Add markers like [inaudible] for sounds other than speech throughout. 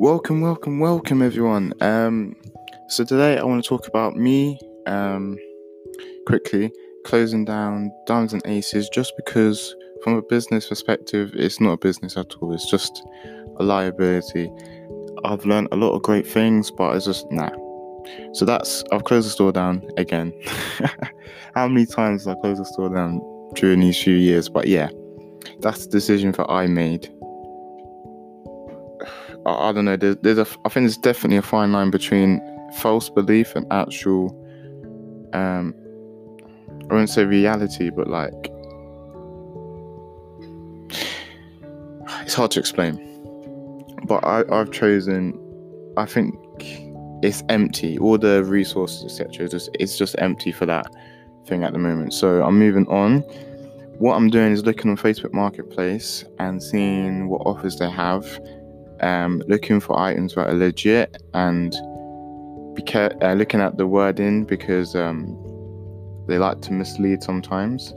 Welcome, welcome, welcome, everyone. Um, so today I want to talk about me, um, quickly closing down diamonds and aces, just because from a business perspective, it's not a business at all. It's just a liability. I've learned a lot of great things, but it's just nah. So that's I've closed the store down again. [laughs] How many times have I closed the store down during these few years? But yeah, that's the decision that I made. I, I don't know. There's, there's a. I think there's definitely a fine line between false belief and actual. Um, I wouldn't say reality, but like it's hard to explain. But I, I've chosen. I think it's empty. All the resources, etc. Just it's just empty for that thing at the moment. So I'm moving on. What I'm doing is looking on Facebook Marketplace and seeing what offers they have. Um, looking for items that are legit and be care- uh, looking at the wording because um, they like to mislead sometimes.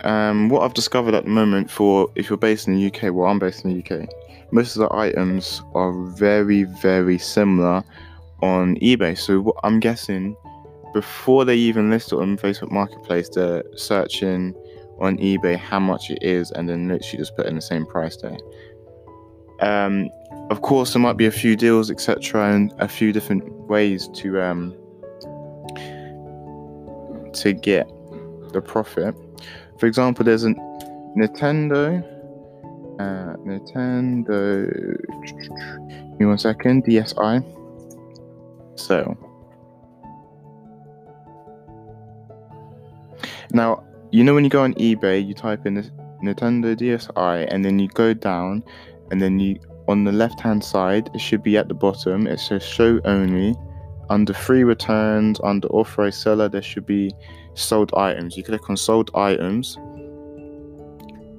Um, what I've discovered at the moment for if you're based in the UK, well, I'm based in the UK, most of the items are very, very similar on eBay. So I'm guessing before they even list it on Facebook Marketplace, they're searching on eBay how much it is and then literally just put in the same price there. Um, of course, there might be a few deals, etc., and a few different ways to um, to get the profit. For example, there's a Nintendo. Uh, Nintendo. Give me one second. DSi. So. Now, you know when you go on eBay, you type in this Nintendo DSi, and then you go down, and then you on the left hand side, it should be at the bottom. It says show only. Under free returns, under authorized seller, there should be sold items. You click on sold items.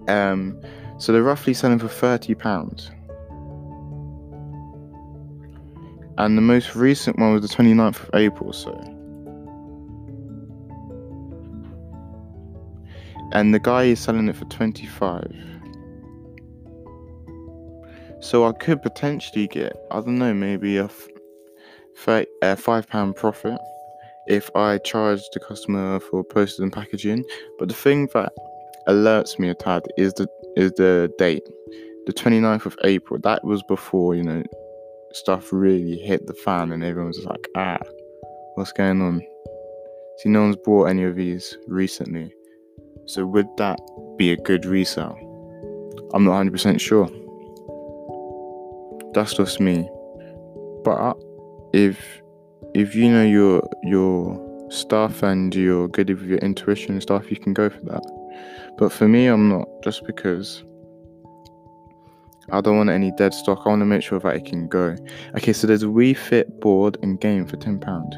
Um, so they're roughly selling for thirty pounds. And the most recent one was the 29th of April, so. And the guy is selling it for 25. So I could potentially get, I don't know, maybe a, f- 30, a five pound profit if I charge the customer for postage and packaging. But the thing that alerts me a tad is the is the date, the 29th of April. That was before you know stuff really hit the fan and everyone was like, ah, what's going on? See, no one's bought any of these recently. So would that be a good resale? I'm not 100% sure. That's just me. But if if you know your your stuff and you're good with your intuition and stuff, you can go for that. But for me, I'm not. Just because I don't want any dead stock. I want to make sure that it can go. Okay, so there's a Wii Fit board and game for ten pound.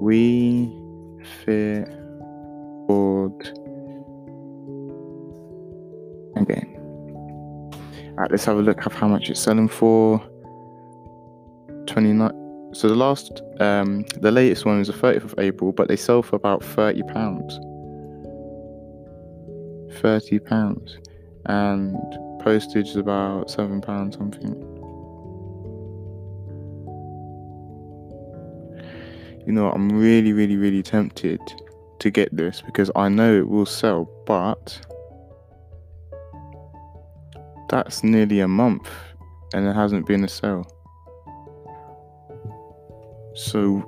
Wii Fit board game. Alright, let's have a look of how much it's selling for. 29 so the last um the latest one is the 30th of april but they sell for about 30 pounds. 30 pounds. And postage is about 7 pounds something. You know i'm really really really tempted to get this because i know it will sell but that's nearly a month and it hasn't been a sale so,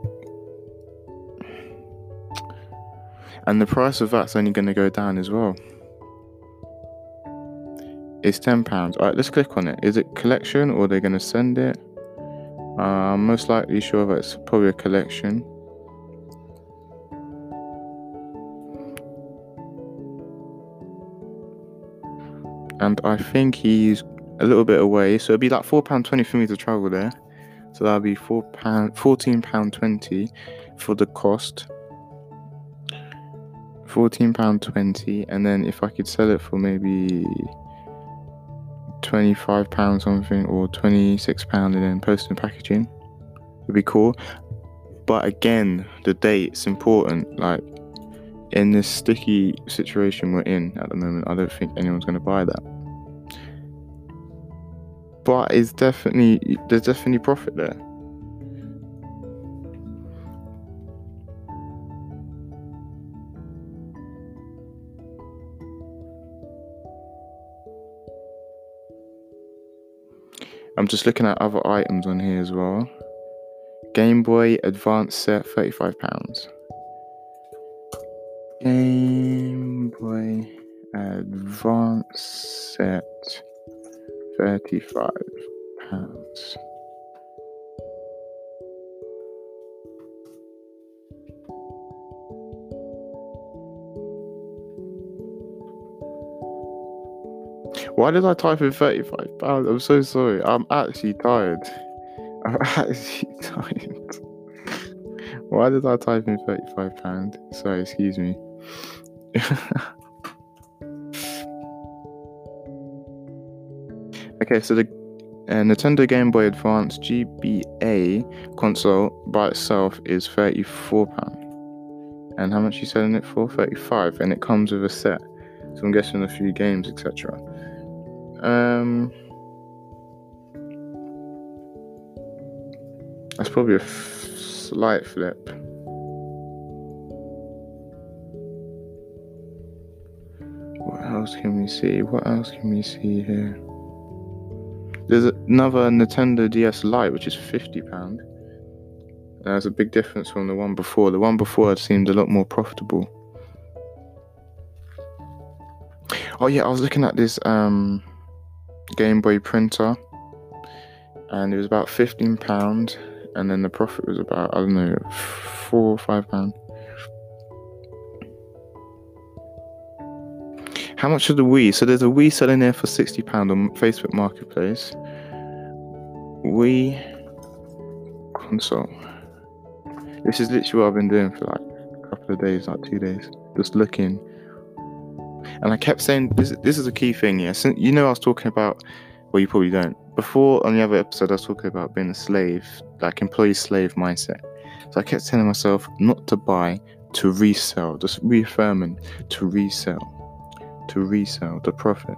and the price of that's only going to go down as well. It's ten pounds. All right, let's click on it. Is it collection or they're going to send it? Uh, I'm most likely sure that it's probably a collection. And I think he's a little bit away, so it'd be like four pound twenty for me to travel there. So that'll be four pound, fourteen pound twenty for the cost. Fourteen pound twenty, and then if I could sell it for maybe twenty-five pounds something or twenty-six pound, and then post and packaging, would be cool. But again, the date's important. Like in this sticky situation we're in at the moment, I don't think anyone's going to buy that. but it's definitely there's definitely profit there. I'm just looking at other items on here as well. Game Boy Advance set, £35. Game Boy Advance set, £35. Why did I type in 35 pounds? I'm so sorry. I'm actually tired. [laughs] I'm actually [laughs] tired. Why did I type in 35 pounds? Sorry, excuse me. [laughs] okay, so the uh, Nintendo Game Boy Advance GBA console by itself is £34. And how much you selling it for? 35 and it comes with a set. So I'm guessing a few games, etc. Um, that's probably a f- slight flip. Else can we see? What else can we see here? There's another Nintendo DS Lite, which is fifty pound. There's a big difference from the one before. The one before had seemed a lot more profitable. Oh yeah, I was looking at this um Game Boy printer, and it was about fifteen pound, and then the profit was about I don't know four or five pound. How much is the Wii? So there's a Wii selling there for sixty pound on Facebook Marketplace. Wii console. This is literally what I've been doing for like a couple of days, like two days, just looking and I kept saying this. This is a key thing. Yeah, so, you know, I was talking about. Well, you probably don't. Before on the other episode, I was talking about being a slave, like employee slave mindset. So I kept telling myself not to buy, to resell, just reaffirming to resell, to resell the profit,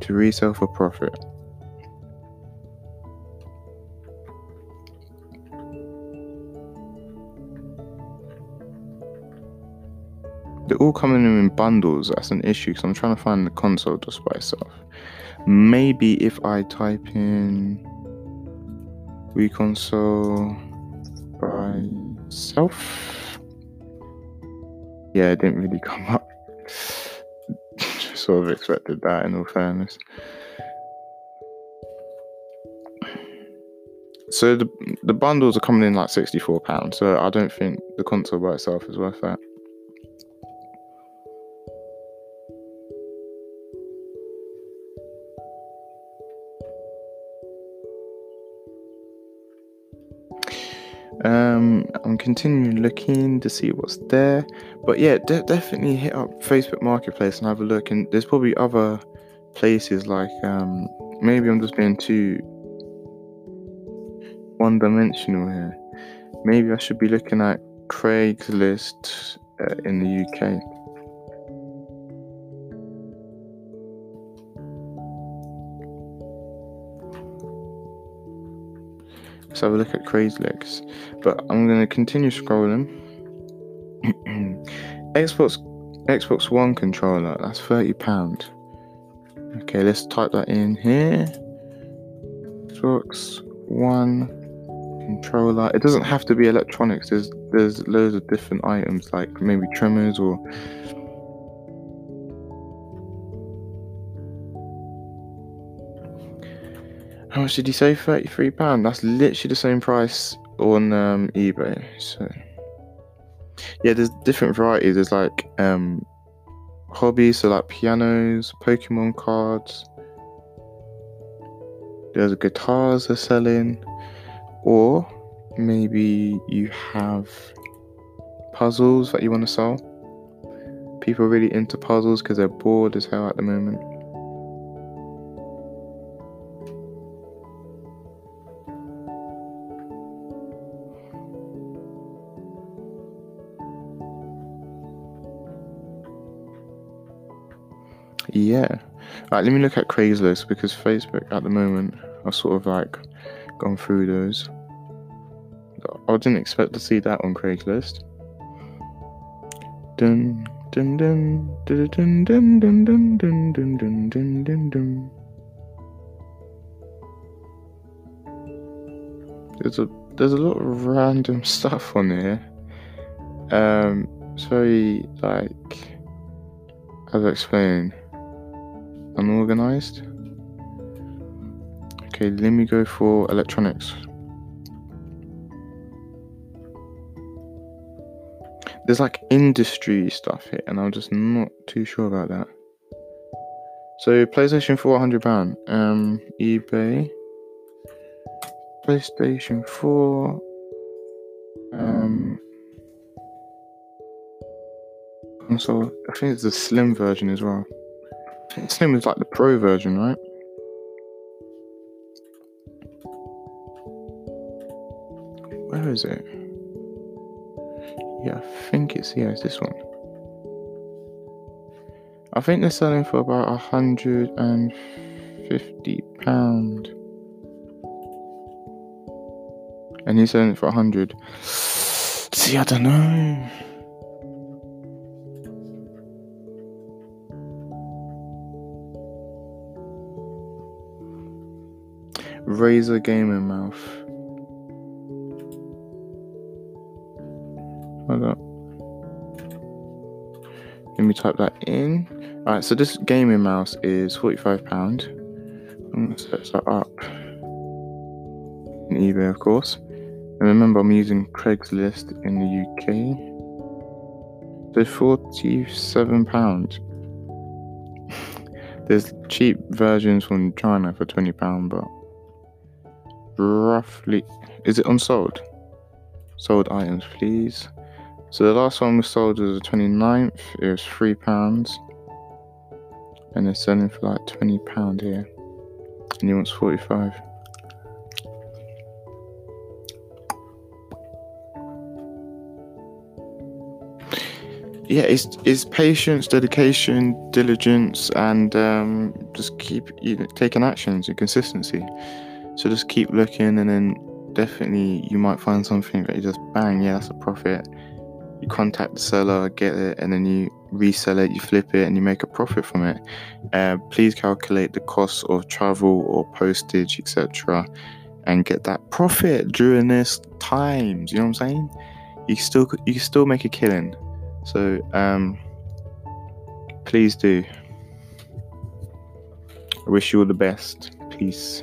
to resell for profit. They're all coming in bundles. That's an issue because I'm trying to find the console just by itself. Maybe if I type in Wii console by self. Yeah, it didn't really [laughs] come up. Sort of expected that in all fairness. So the the bundles are coming in like sixty four pounds. So I don't think the console by itself is worth that. I'm continuing looking to see what's there, but yeah, de- definitely hit up Facebook Marketplace and have a look. And there's probably other places like um, maybe I'm just being too one-dimensional here. Maybe I should be looking at Craigslist uh, in the UK. Have a look at Craigslist. But I'm going to continue scrolling. [clears throat] Xbox Xbox One controller. That's thirty pound. Okay, let's type that in here. Xbox One controller. It doesn't have to be electronics. There's there's loads of different items like maybe trimmers or How much did he say? Thirty-three pound. That's literally the same price on um, eBay. So yeah, there's different varieties. There's like um, hobbies, so like pianos, Pokemon cards. There's guitars they're selling, or maybe you have puzzles that you want to sell. People are really into puzzles because they're bored as hell at the moment. Yeah. Right, let me look at Craigslist because Facebook at the moment I've sort of like gone through those. I didn't expect to see that on Craigslist. Dun dun dun dun dun dun dun dun dun dun dun dun dun dun. There's a there's a lot of random stuff on here. Um, it's very like as I explained, unorganized. Okay, let me go for electronics. There's like industry stuff here, and I'm just not too sure about that. So PlayStation 400 pound, um, eBay, PlayStation 4, um, console. I think it's the slim version as well. Slim is like the pro version, right? Where is it? Yeah, I think it's yeah, it's this one. I think they're selling for about a hundred and fifty pound, and he's selling it for a hundred. See, I don't know. Razer gaming mouse. Hold up. Let me type that in. Alright, so this gaming mouse is £45. I'm gonna search that up. In eBay, of course. And remember, I'm using Craigslist in the UK. So £47. [laughs] There's cheap versions from China for £20, but roughly. Is it unsold? Sold items, please. So the last one was sold was the 29th. It was three pounds, and they're selling for like 20 pound here, and he wants 45. yeah, it's, it's patience, dedication, diligence, and um, just keep you know, taking actions and consistency. So just keep looking, and then definitely you might find something that you just bang, yeah, that's a profit. You contact the seller, get it, and then you resell it, you flip it, and you make a profit from it. Uh, please calculate the cost of travel or postage, etc., and get that profit during this times. You know what I'm saying? You still you still make a killing. So um, please do. I wish you all the best. Peace.